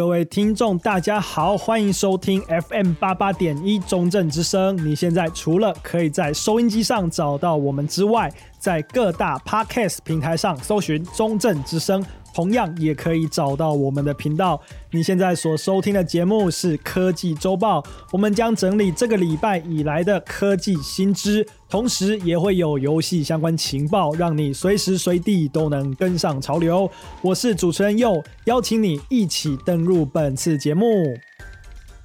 各位听众，大家好，欢迎收听 FM 八八点一中正之声。你现在除了可以在收音机上找到我们之外，在各大 Podcast 平台上搜寻中正之声。同样也可以找到我们的频道。你现在所收听的节目是科技周报，我们将整理这个礼拜以来的科技新知，同时也会有游戏相关情报，让你随时随地都能跟上潮流。我是主持人佑，邀请你一起登入本次节目。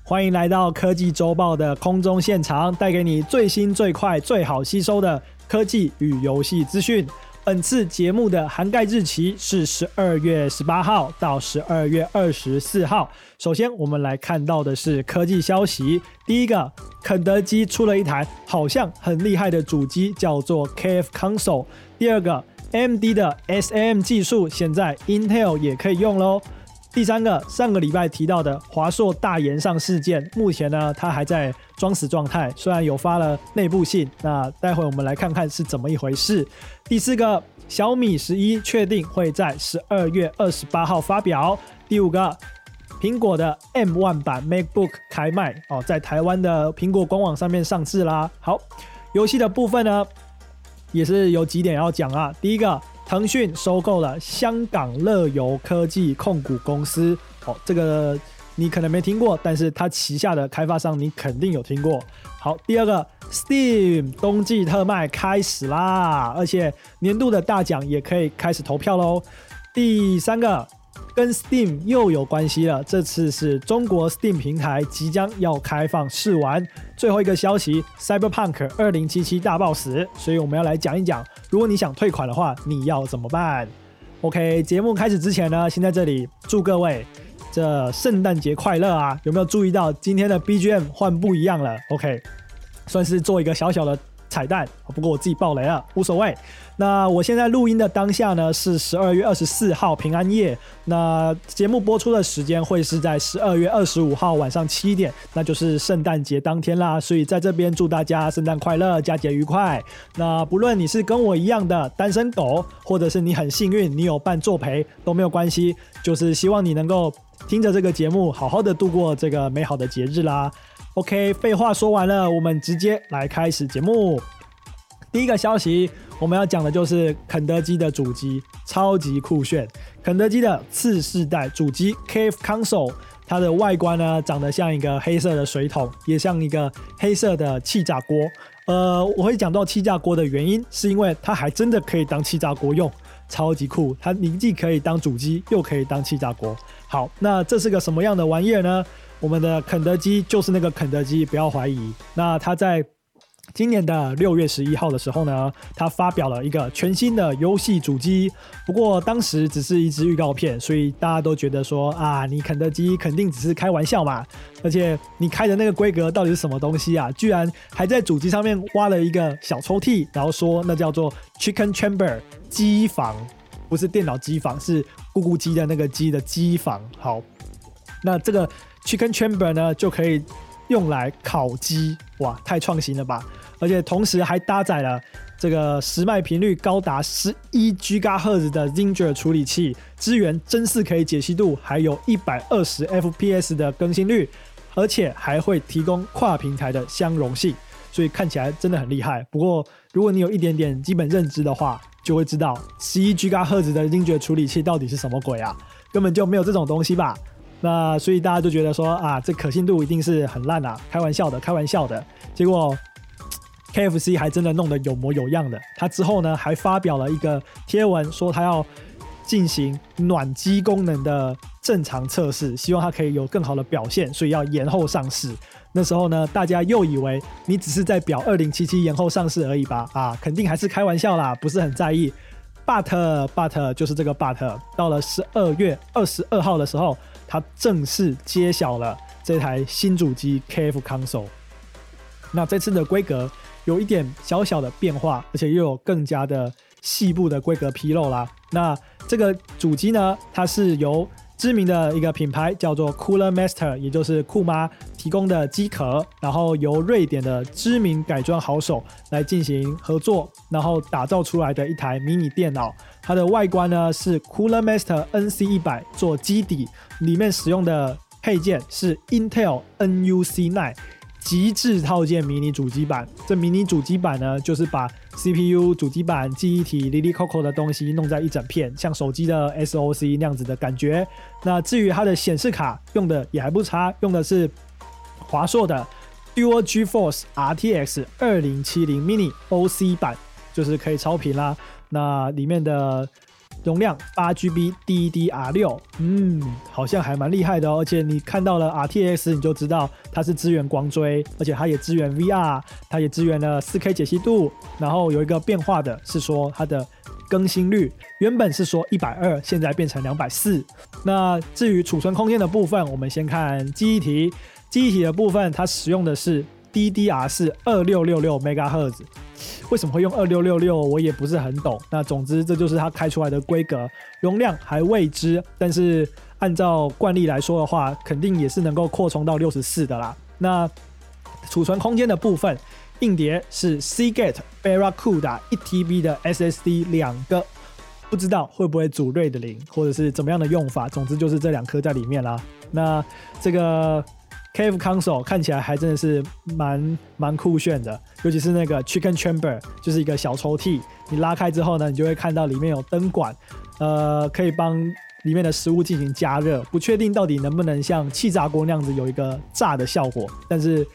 欢迎来到科技周报的空中现场，带给你最新最快最好吸收的科技与游戏资讯。本次节目的涵盖日期是十二月十八号到十二月二十四号。首先，我们来看到的是科技消息。第一个，肯德基出了一台好像很厉害的主机，叫做 KF Console。第二个，AMD 的 SM 技术现在 Intel 也可以用喽。第三个，上个礼拜提到的华硕大炎上事件，目前呢，它还在装死状态，虽然有发了内部信，那待会我们来看看是怎么一回事。第四个，小米十一确定会在十二月二十八号发表。第五个，苹果的 M One 版 MacBook 开卖哦，在台湾的苹果官网上面上市啦。好，游戏的部分呢，也是有几点要讲啊。第一个。腾讯收购了香港乐游科技控股公司，哦，这个你可能没听过，但是它旗下的开发商你肯定有听过。好，第二个，Steam 冬季特卖开始啦，而且年度的大奖也可以开始投票喽。第三个。跟 Steam 又有关系了，这次是中国 Steam 平台即将要开放试玩。最后一个消息，Cyberpunk 2077大爆死，所以我们要来讲一讲，如果你想退款的话，你要怎么办？OK，节目开始之前呢，先在这里祝各位这圣诞节快乐啊！有没有注意到今天的 BGM 换不一样了？OK，算是做一个小小的。彩蛋，不过我自己爆雷了，无所谓。那我现在录音的当下呢，是十二月二十四号平安夜。那节目播出的时间会是在十二月二十五号晚上七点，那就是圣诞节当天啦。所以在这边祝大家圣诞快乐，佳节愉快。那不论你是跟我一样的单身狗，或者是你很幸运，你有伴作陪都没有关系，就是希望你能够听着这个节目，好好的度过这个美好的节日啦。OK，废话说完了，我们直接来开始节目。第一个消息，我们要讲的就是肯德基的主机，超级酷炫。肯德基的次世代主机 KF Console，它的外观呢，长得像一个黑色的水桶，也像一个黑色的气炸锅。呃，我会讲到气炸锅的原因，是因为它还真的可以当气炸锅用，超级酷。它你既可以当主机，又可以当气炸锅。好，那这是个什么样的玩意儿呢？我们的肯德基就是那个肯德基，不要怀疑。那他在今年的六月十一号的时候呢，他发表了一个全新的游戏主机。不过当时只是一支预告片，所以大家都觉得说啊，你肯德基肯定只是开玩笑嘛。而且你开的那个规格到底是什么东西啊？居然还在主机上面挖了一个小抽屉，然后说那叫做 Chicken Chamber 机房，不是电脑机房，是咕咕鸡的那个鸡的机房。好，那这个。Chicken Chamber 呢，就可以用来烤鸡，哇，太创新了吧！而且同时还搭载了这个时脉频率高达十一 GHz 的 Zinger 处理器，支援真四 K 解析度，还有一百二十 FPS 的更新率，而且还会提供跨平台的相容性，所以看起来真的很厉害。不过，如果你有一点点基本认知的话，就会知道十一 GHz 的 Zinger 处理器到底是什么鬼啊？根本就没有这种东西吧？那所以大家就觉得说啊，这可信度一定是很烂啊，开玩笑的，开玩笑的。结果 KFC 还真的弄得有模有样的。他之后呢，还发表了一个贴文，说他要进行暖机功能的正常测试，希望它可以有更好的表现，所以要延后上市。那时候呢，大家又以为你只是在表 二零七七延后上市而已吧？啊，肯定还是开玩笑啦，不是很在意。But but 就是这个 but，到了十二月二十二号的时候。它正式揭晓了这台新主机 KF Console。那这次的规格有一点小小的变化，而且又有更加的细部的规格披露啦。那这个主机呢，它是由知名的一个品牌叫做 Cooler Master，也就是酷妈提供的机壳，然后由瑞典的知名改装好手来进行合作，然后打造出来的一台迷你电脑。它的外观呢是 Cooler Master NC 100做基底，里面使用的配件是 Intel NUC 9。极致套件迷你主机板，这迷你主机板呢，就是把 CPU、主机板、记忆体、哩哩抠抠的东西弄在一整片，像手机的 SoC 那样子的感觉。那至于它的显示卡用的也还不差，用的是华硕的 Dual GeForce RTX 2070 Mini OC 版，就是可以超频啦。那里面的。容量八 GB DDR6，嗯，好像还蛮厉害的哦。而且你看到了 RTX，你就知道它是支援光追，而且它也支援 VR，它也支援了 4K 解析度。然后有一个变化的是说它的更新率，原本是说一百二，现在变成两百四。那至于储存空间的部分，我们先看记忆体，记忆体的部分它使用的是 DDR 是二六六六 MHz。为什么会用二六六六？我也不是很懂。那总之，这就是它开出来的规格，容量还未知。但是按照惯例来说的话，肯定也是能够扩充到六十四的啦。那储存空间的部分，硬碟是 Seagate Barracuda 一 TB 的 SSD 两个，不知道会不会组瑞德林，或者是怎么样的用法。总之就是这两颗在里面啦。那这个。Cave Console 看起来还真的是蛮蛮酷炫的，尤其是那个 Chicken Chamber，就是一个小抽屉，你拉开之后呢，你就会看到里面有灯管，呃，可以帮里面的食物进行加热。不确定到底能不能像气炸锅那样子有一个炸的效果，但是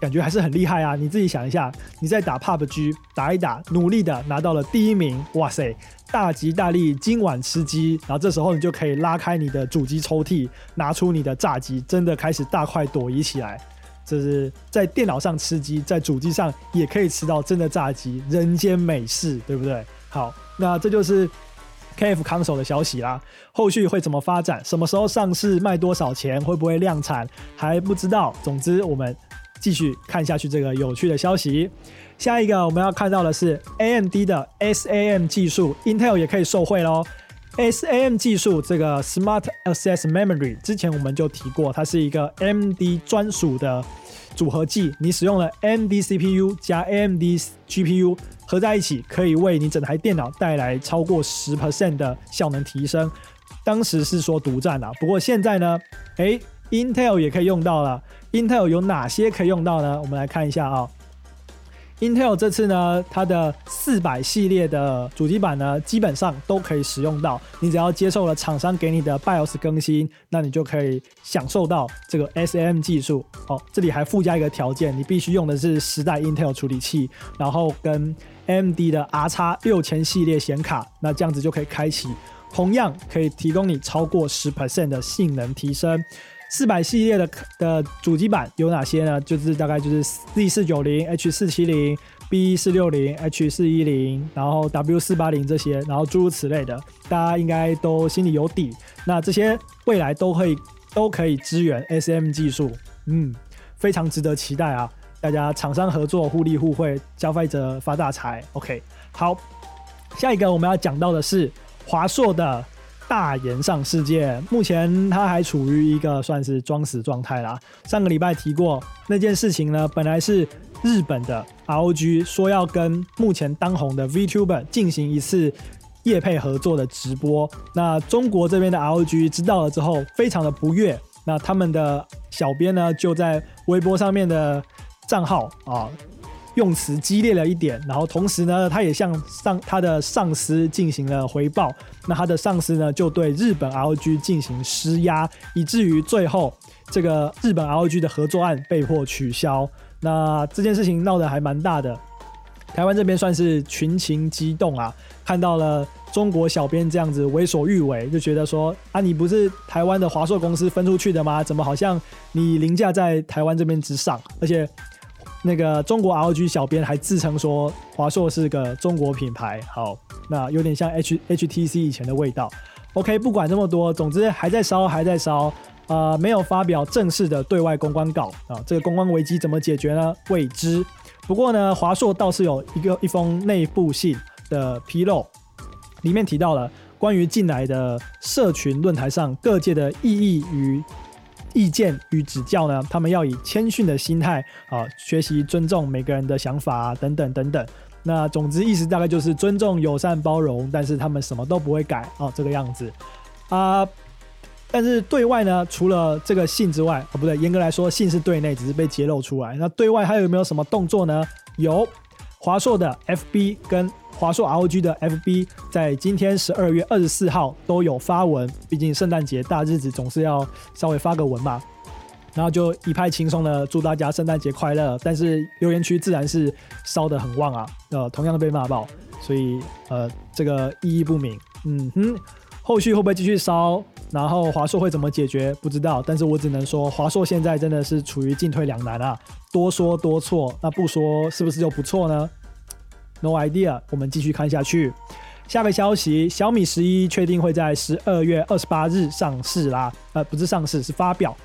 感觉还是很厉害啊！你自己想一下，你在打 PUBG 打一打，努力的拿到了第一名，哇塞！大吉大利，今晚吃鸡。然后这时候你就可以拉开你的主机抽屉，拿出你的炸鸡，真的开始大快朵颐起来。这是在电脑上吃鸡，在主机上也可以吃到真的炸鸡，人间美事，对不对？好，那这就是 KF Console 的消息啦。后续会怎么发展？什么时候上市？卖多少钱？会不会量产？还不知道。总之，我们继续看下去这个有趣的消息。下一个我们要看到的是 AMD 的 SAM 技术，Intel 也可以受惠喽。SAM 技术这个 Smart Access Memory 之前我们就提过，它是一个 AMD 专属的组合技，你使用了 M D C P U 加 AMD GPU 合在一起，可以为你整台电脑带来超过十 percent 的效能提升。当时是说独占啊，不过现在呢，诶，Intel 也可以用到了。Intel 有哪些可以用到呢？我们来看一下啊。Intel 这次呢，它的四百系列的主机板呢，基本上都可以使用到。你只要接受了厂商给你的 BIOS 更新，那你就可以享受到这个 SM 技术。哦，这里还附加一个条件，你必须用的是十代 Intel 处理器，然后跟 M D 的 RX 六千系列显卡，那这样子就可以开启，同样可以提供你超过十 percent 的性能提升。四百系列的的主机板有哪些呢？就是大概就是 Z 四九零、H 四七零、B 四六零、H 四一零，然后 W 四八零这些，然后诸如此类的，大家应该都心里有底。那这些未来都会都可以支援 SM 技术，嗯，非常值得期待啊！大家厂商合作，互利互惠，消费者发大财。OK，好，下一个我们要讲到的是华硕的。大炎上事件，目前它还处于一个算是装死状态啦。上个礼拜提过那件事情呢，本来是日本的 ROG 说要跟目前当红的 VTuber 进行一次业配合作的直播，那中国这边的 ROG 知道了之后，非常的不悦，那他们的小编呢就在微博上面的账号啊。用词激烈了一点，然后同时呢，他也向上他的上司进行了回报。那他的上司呢，就对日本 ROG 进行施压，以至于最后这个日本 ROG 的合作案被迫取消。那这件事情闹得还蛮大的，台湾这边算是群情激动啊，看到了中国小编这样子为所欲为，就觉得说啊，你不是台湾的华硕公司分出去的吗？怎么好像你凌驾在台湾这边之上，而且。那个中国 ROG 小编还自称说华硕是个中国品牌，好，那有点像 H HTC 以前的味道。OK，不管这么多，总之还在烧，还在烧，呃，没有发表正式的对外公关稿啊。这个公关危机怎么解决呢？未知。不过呢，华硕倒是有一个一封内部信的披露，里面提到了关于近来的社群论坛上各界的异议与意见与指教呢，他们要以谦逊的心态啊，学习尊重每个人的想法啊，等等等等。那总之意思大概就是尊重、友善、包容，但是他们什么都不会改啊，这个样子啊。但是对外呢，除了这个信之外，哦不对，严格来说信是对内，只是被揭露出来。那对外还有没有什么动作呢？有，华硕的 FB 跟华硕 ROG 的 FB 在今天十二月二十四号都有发文，毕竟圣诞节大日子总是要稍微发个文嘛。然后就一派轻松的祝大家圣诞节快乐，但是留言区自然是烧得很旺啊，呃，同样的被骂爆，所以呃，这个意义不明。嗯哼，后续会不会继续烧？然后华硕会怎么解决？不知道，但是我只能说华硕现在真的是处于进退两难啊，多说多错，那不说是不是就不错呢？No idea，我们继续看下去。下个消息，小米十一确定会在十二月二十八日上市啦，呃，不是上市，是发表。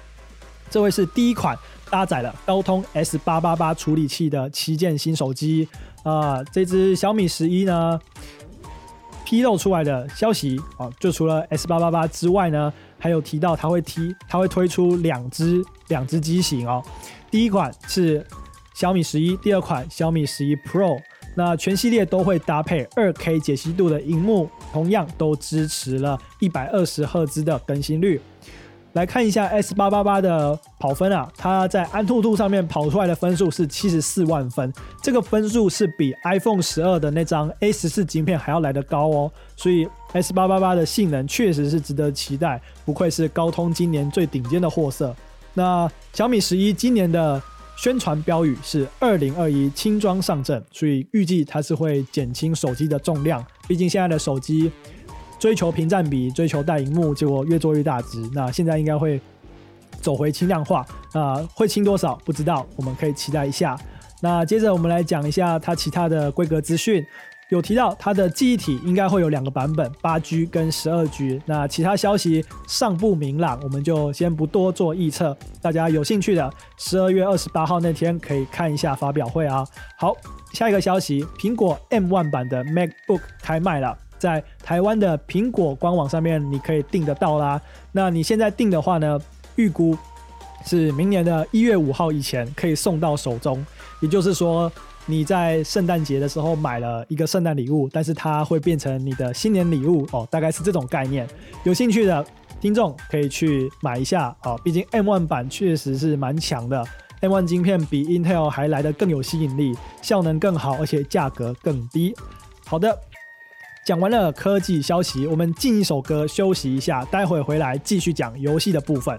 这位是第一款搭载了高通 S 八八八处理器的旗舰新手机啊！这只小米十一呢，披露出来的消息啊，就除了 S 八八八之外呢，还有提到它会提，它会推出两只两只机型哦。第一款是小米十一，第二款小米十一 Pro。那全系列都会搭配二 K 解析度的荧幕，同样都支持了一百二十赫兹的更新率。来看一下 S 八八八的跑分啊，它在安兔兔上面跑出来的分数是七十四万分，这个分数是比 iPhone 十二的那张 A 十四晶片还要来得高哦，所以 S 八八八的性能确实是值得期待，不愧是高通今年最顶尖的货色。那小米十一今年的宣传标语是二零二一轻装上阵，所以预计它是会减轻手机的重量，毕竟现在的手机。追求屏占比，追求大萤幕，结果越做越大只。那现在应该会走回轻量化，啊，会轻多少不知道，我们可以期待一下。那接着我们来讲一下它其他的规格资讯，有提到它的记忆体应该会有两个版本，八 G 跟十二 G。那其他消息尚不明朗，我们就先不多做预测。大家有兴趣的，十二月二十八号那天可以看一下发表会啊。好，下一个消息，苹果 M1 版的 MacBook 开卖了。在台湾的苹果官网上面，你可以订得到啦。那你现在订的话呢，预估是明年的一月五号以前可以送到手中。也就是说，你在圣诞节的时候买了一个圣诞礼物，但是它会变成你的新年礼物哦，大概是这种概念。有兴趣的听众可以去买一下哦，毕竟 M1 版确实是蛮强的，M1 晶片比 Intel 还来得更有吸引力，效能更好，而且价格更低。好的。讲完了科技消息，我们进一首歌休息一下，待会回来继续讲游戏的部分。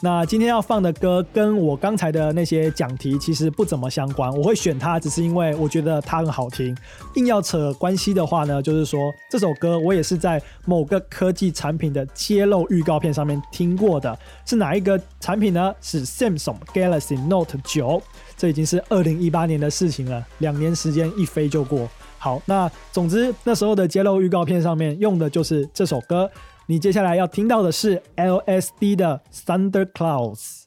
那今天要放的歌跟我刚才的那些讲题其实不怎么相关，我会选它只是因为我觉得它很好听。硬要扯关系的话呢，就是说这首歌我也是在某个科技产品的揭露预告片上面听过的，是哪一个产品呢？是 Samsung Galaxy Note 9，这已经是二零一八年的事情了，两年时间一飞就过。好，那总之那时候的揭露预告片上面用的就是这首歌。你接下来要听到的是 LSD 的 Thunder Clouds。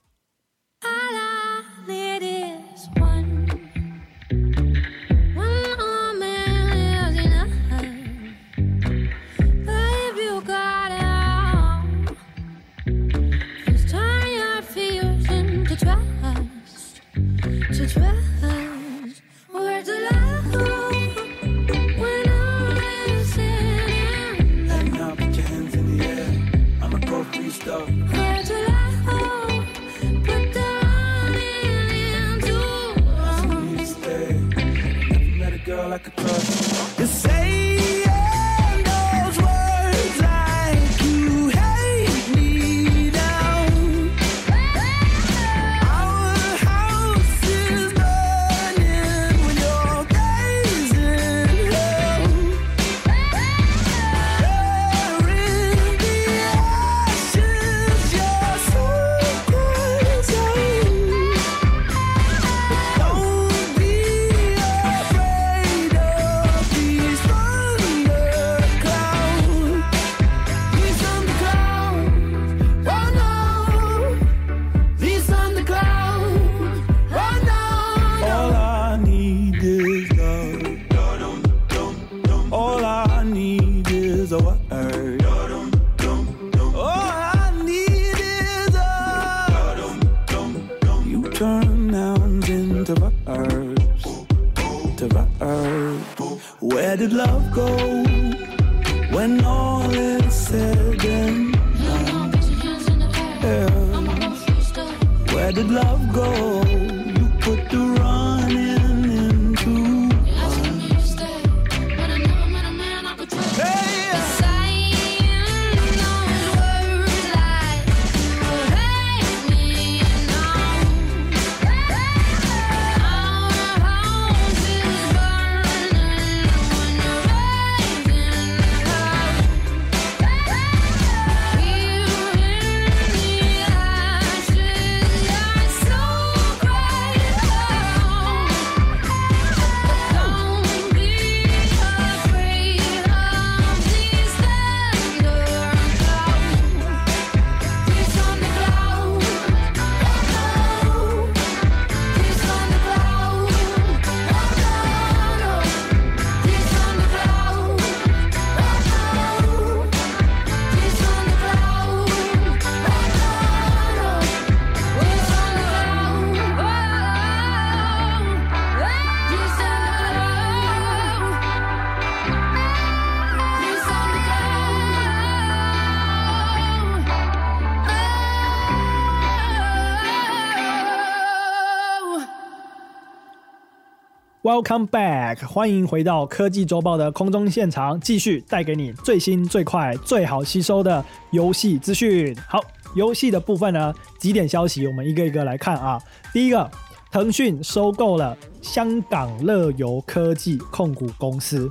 Welcome back，欢迎回到科技周报的空中现场，继续带给你最新、最快、最好吸收的游戏资讯。好，游戏的部分呢，几点消息，我们一个一个来看啊。第一个，腾讯收购了香港乐游科技控股公司，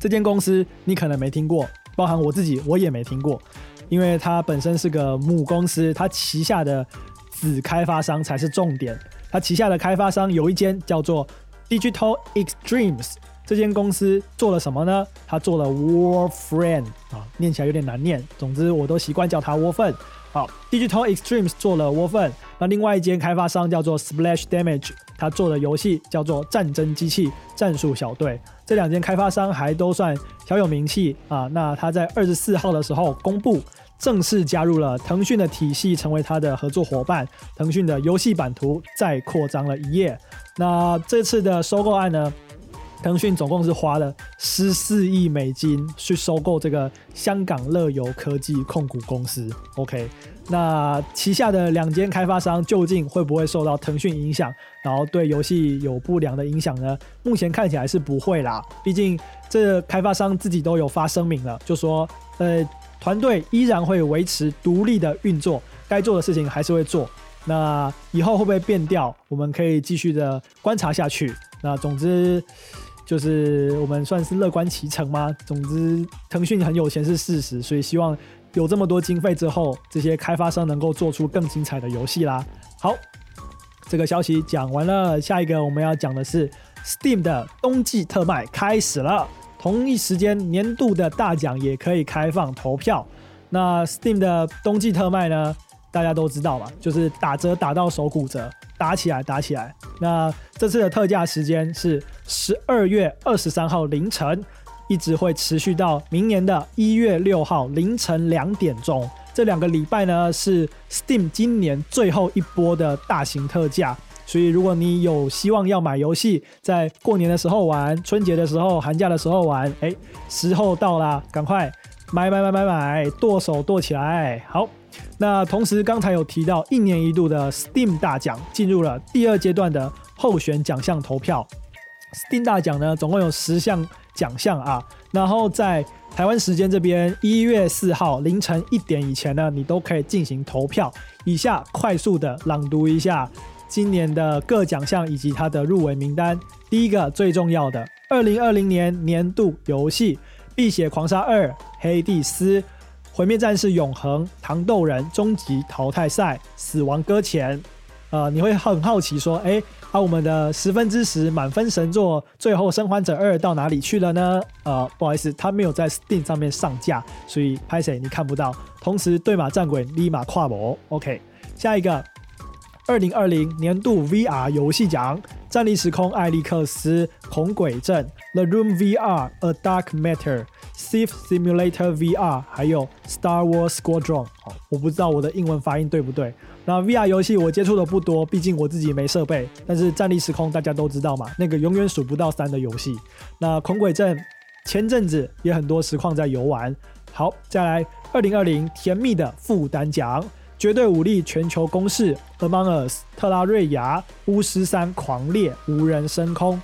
这间公司你可能没听过，包含我自己我也没听过，因为它本身是个母公司，它旗下的子开发商才是重点。它旗下的开发商有一间叫做 Digital Extremes 这间公司做了什么呢？他做了 Warframe 啊，念起来有点难念。总之，我都习惯叫它窝份。好，Digital Extremes 做了窝份。那另外一间开发商叫做 Splash Damage，他做的游戏叫做《战争机器：战术小队》。这两间开发商还都算小有名气啊。那他在二十四号的时候公布，正式加入了腾讯的体系，成为他的合作伙伴。腾讯的游戏版图再扩张了一页。那这次的收购案呢，腾讯总共是花了十四亿美金去收购这个香港乐游科技控股公司。OK，那旗下的两间开发商究竟会不会受到腾讯影响，然后对游戏有不良的影响呢？目前看起来是不会啦，毕竟这开发商自己都有发声明了，就说呃团队依然会维持独立的运作，该做的事情还是会做。那以后会不会变调？我们可以继续的观察下去。那总之就是我们算是乐观其成吗？总之，腾讯很有钱是事实，所以希望有这么多经费之后，这些开发商能够做出更精彩的游戏啦。好，这个消息讲完了，下一个我们要讲的是 Steam 的冬季特卖开始了。同一时间，年度的大奖也可以开放投票。那 Steam 的冬季特卖呢？大家都知道吧，就是打折打到手骨折，打起来打起来。那这次的特价时间是十二月二十三号凌晨，一直会持续到明年的一月六号凌晨两点钟。这两个礼拜呢，是 Steam 今年最后一波的大型特价。所以如果你有希望要买游戏，在过年的时候玩，春节的时候、寒假的时候玩，哎，时候到啦，赶快买买买买买，剁手剁起来，好。那同时，刚才有提到一年一度的 Steam 大奖进入了第二阶段的候选奖项投票。Steam 大奖呢，总共有十项奖项啊。然后在台湾时间这边，一月四号凌晨一点以前呢，你都可以进行投票。以下快速的朗读一下今年的各奖项以及它的入围名单。第一个最重要的，二零二零年年度游戏《碧血狂杀二：黑帝斯》。毁灭战士永恒、糖豆人终极淘汰赛、死亡搁浅，呃，你会很好奇说，哎，啊，我们的十分之十满分神作《最后生还者二》到哪里去了呢？呃，不好意思，它没有在 Steam 上面上架，所以拍谁你看不到。同时，对马战鬼立马跨模。OK，下一个，二零二零年度 VR 游戏奖，《战栗时空：艾利克斯》、《恐鬼镇》、《The Room VR: A Dark Matter》。Thief Simulator VR，还有 Star Wars Squadron。哦，我不知道我的英文发音对不对。那 VR 游戏我接触的不多，毕竟我自己没设备。但是战栗时空大家都知道嘛，那个永远数不到三的游戏。那恐鬼镇前阵子也很多实况在游玩。好，再来二零二零甜蜜的负担奖，绝对武力全球公式 Among Us、特拉瑞亚、巫师三狂猎、无人升空。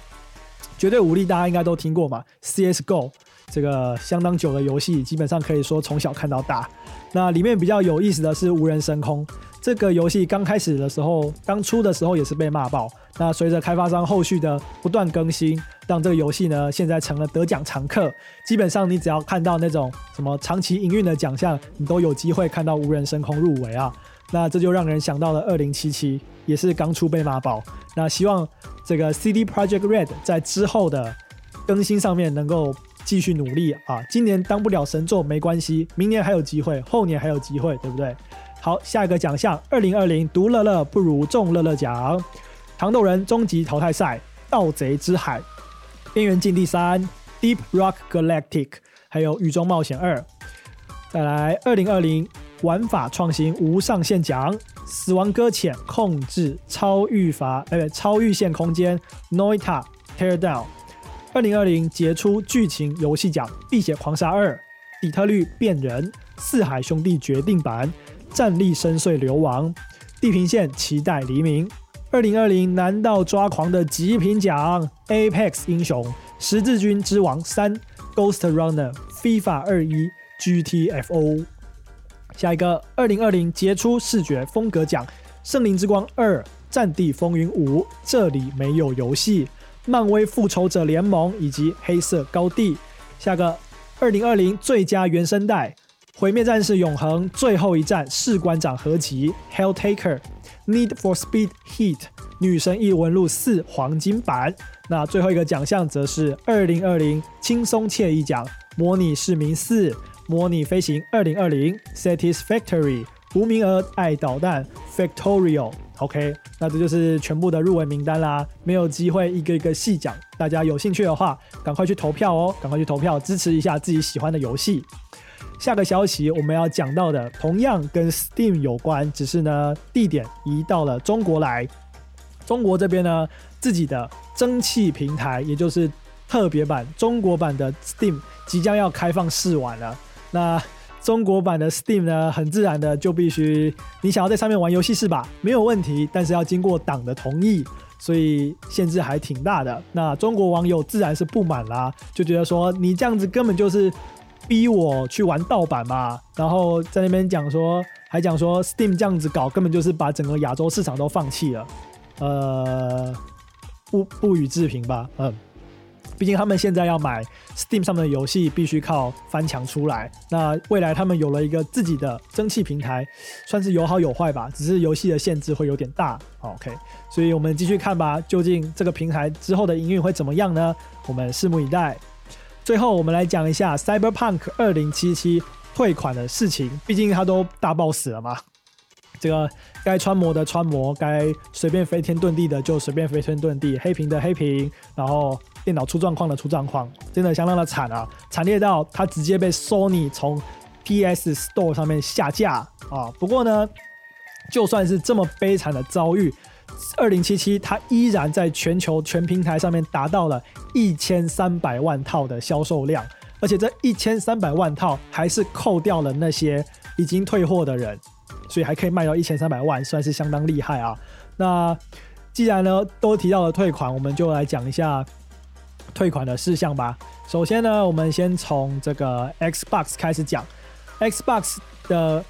绝对武力大家应该都听过嘛，CSGO 这个相当久的游戏，基本上可以说从小看到大。那里面比较有意思的是无人升空。这个游戏刚开始的时候，刚出的时候也是被骂爆。那随着开发商后续的不断更新，让这个游戏呢现在成了得奖常客。基本上你只要看到那种什么长期营运的奖项，你都有机会看到无人升空入围啊。那这就让人想到了二零七七，也是刚出被骂爆。那希望这个 CD Project Red 在之后的更新上面能够继续努力啊。今年当不了神作没关系，明年还有机会，后年还有机会，对不对？好，下一个奖项，二零二零独乐乐不如众乐乐奖，糖豆人终极淘汰赛，盗贼之海，边缘境地三，Deep Rock Galactic，还有雨中冒险二。再来，二零二零玩法创新无上限奖，死亡搁浅控制超预罚，呃，超预限空间，Noita Teardown。二零二零杰出剧情游戏奖，碧血狂杀二，底特律变人，四海兄弟决定版。战力深邃流亡，地平线期待黎明。二零二零难到抓狂的极品奖，Apex 英雄，十字军之王三，Ghost Runner FIFA 二一，GTFO。下一个二零二零杰出视觉风格奖，圣灵之光二，战地风云五，这里没有游戏，漫威复仇者联盟以及黑色高地。下个二零二零最佳原声带。毁灭战士永恒最后一战士官长合集 Helltaker Need for Speed Heat 女神异闻录四黄金版。那最后一个奖项则是二零二零轻松惬意奖模拟市民四模拟飞行二零二零 Satisfactory 无名额爱导弹 Factorial OK，那这就是全部的入围名单啦。没有机会一个一个细讲，大家有兴趣的话，赶快去投票哦，赶快去投票支持一下自己喜欢的游戏。下个消息我们要讲到的同样跟 Steam 有关，只是呢地点移到了中国来。中国这边呢自己的蒸汽平台，也就是特别版中国版的 Steam 即将要开放试玩了。那中国版的 Steam 呢，很自然的就必须你想要在上面玩游戏是吧？没有问题，但是要经过党的同意，所以限制还挺大的。那中国网友自然是不满啦，就觉得说你这样子根本就是。逼我去玩盗版嘛，然后在那边讲说，还讲说 Steam 这样子搞，根本就是把整个亚洲市场都放弃了，呃，不不予置评吧，嗯，毕竟他们现在要买 Steam 上面的游戏，必须靠翻墙出来。那未来他们有了一个自己的蒸汽平台，算是有好有坏吧，只是游戏的限制会有点大。OK，所以我们继续看吧，究竟这个平台之后的营运会怎么样呢？我们拭目以待。最后，我们来讲一下 Cyberpunk 2077退款的事情。毕竟它都大爆死了嘛，这个该穿模的穿模，该随便飞天遁地的就随便飞天遁地，黑屏的黑屏，然后电脑出状况的出状况，真的相当的惨啊，惨烈到它直接被 Sony 从 PS Store 上面下架啊。不过呢，就算是这么悲惨的遭遇。二零七七，它依然在全球全平台上面达到了一千三百万套的销售量，而且这一千三百万套还是扣掉了那些已经退货的人，所以还可以卖到一千三百万，算是相当厉害啊。那既然呢都提到了退款，我们就来讲一下退款的事项吧。首先呢，我们先从这个 Xbox 开始讲，Xbox 的。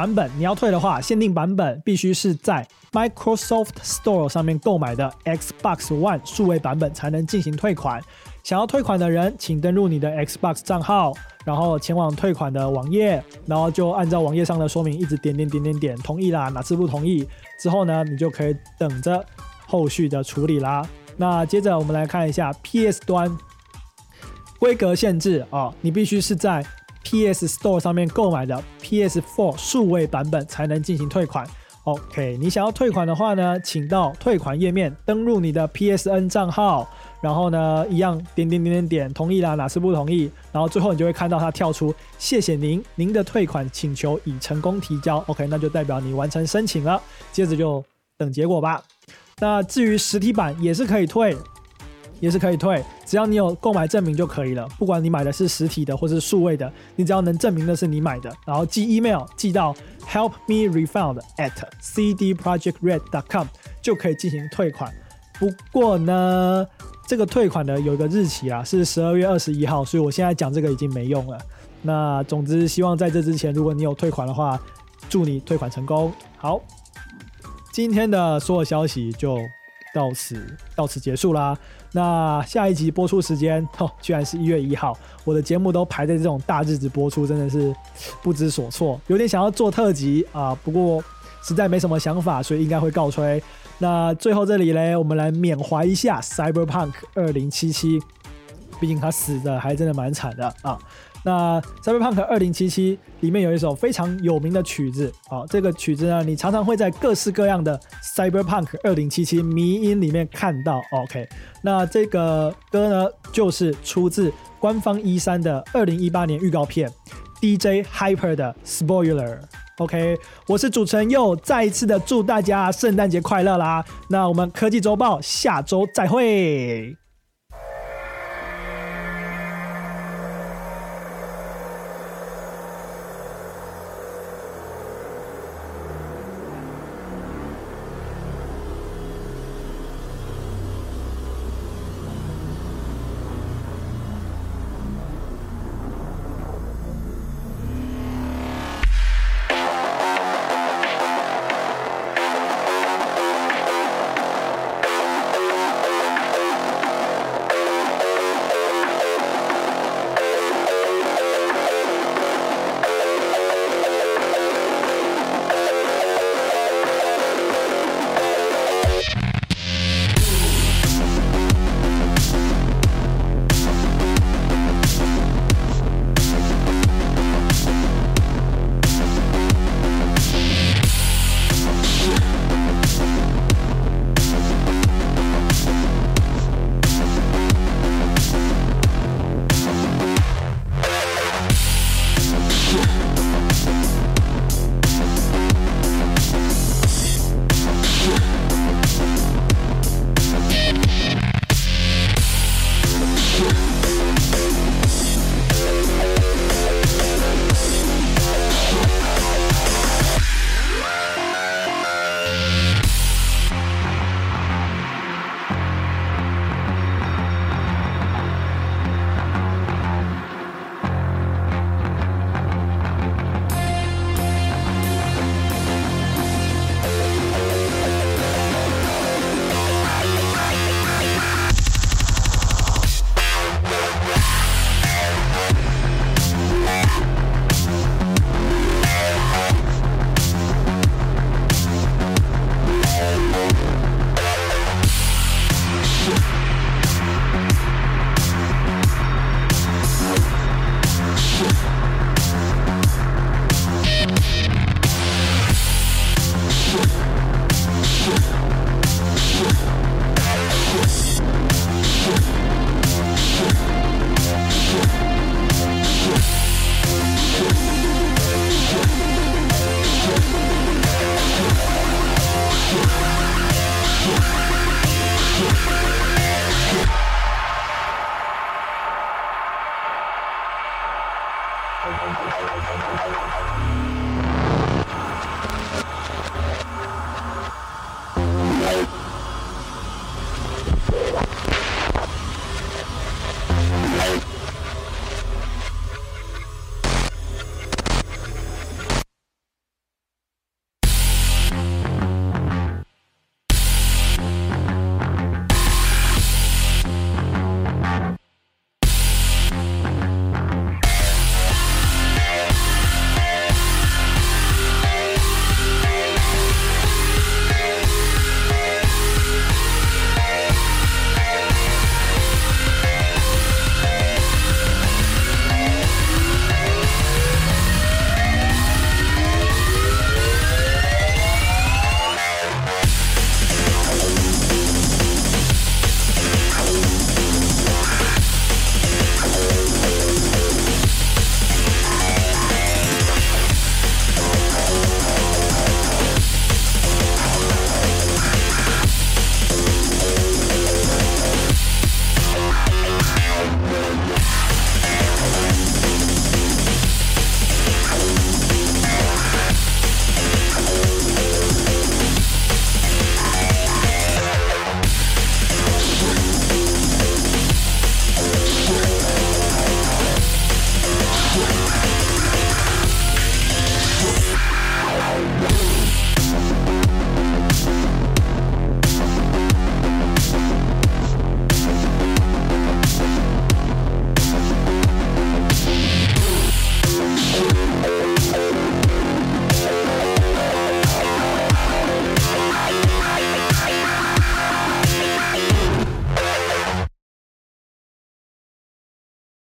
版本你要退的话，限定版本必须是在 Microsoft Store 上面购买的 Xbox One 数位版本才能进行退款。想要退款的人，请登录你的 Xbox 账号，然后前往退款的网页，然后就按照网页上的说明一直点点点点点同意啦，哪次不同意之后呢，你就可以等着后续的处理啦。那接着我们来看一下 PS 端规格限制啊、哦，你必须是在。PS Store 上面购买的 PS4 数位版本才能进行退款 OK，你想要退款的话呢，请到退款页面登录你的 PSN 账号，然后呢，一样点点点点点同意啦，哪次不同意，然后最后你就会看到它跳出谢谢您，您的退款请求已成功提交。OK，那就代表你完成申请了，接着就等结果吧。那至于实体版也是可以退。也是可以退，只要你有购买证明就可以了。不管你买的是实体的或是数位的，你只要能证明的是你买的，然后寄 email 寄到 helpmerefund at cdprojectred.com 就可以进行退款。不过呢，这个退款的有一个日期啊，是十二月二十一号，所以我现在讲这个已经没用了。那总之，希望在这之前，如果你有退款的话，祝你退款成功。好，今天的所有消息就到此到此结束啦。那下一集播出时间 哦，居然是一月一号。我的节目都排在这种大日子播出，真的是不知所措，有点想要做特辑啊。不过实在没什么想法，所以应该会告吹。那最后这里嘞，我们来缅怀一下 Cyberpunk 二零七七，毕竟他死的还真的蛮惨的啊。那《Cyberpunk 2077》里面有一首非常有名的曲子，哦，这个曲子呢，你常常会在各式各样的《Cyberpunk 2077》迷音里面看到。OK，那这个歌呢，就是出自官方 E3 的2018年预告片 DJ Hyper 的 Spoiler。OK，我是主持人又再一次的祝大家圣诞节快乐啦！那我们科技周报下周再会。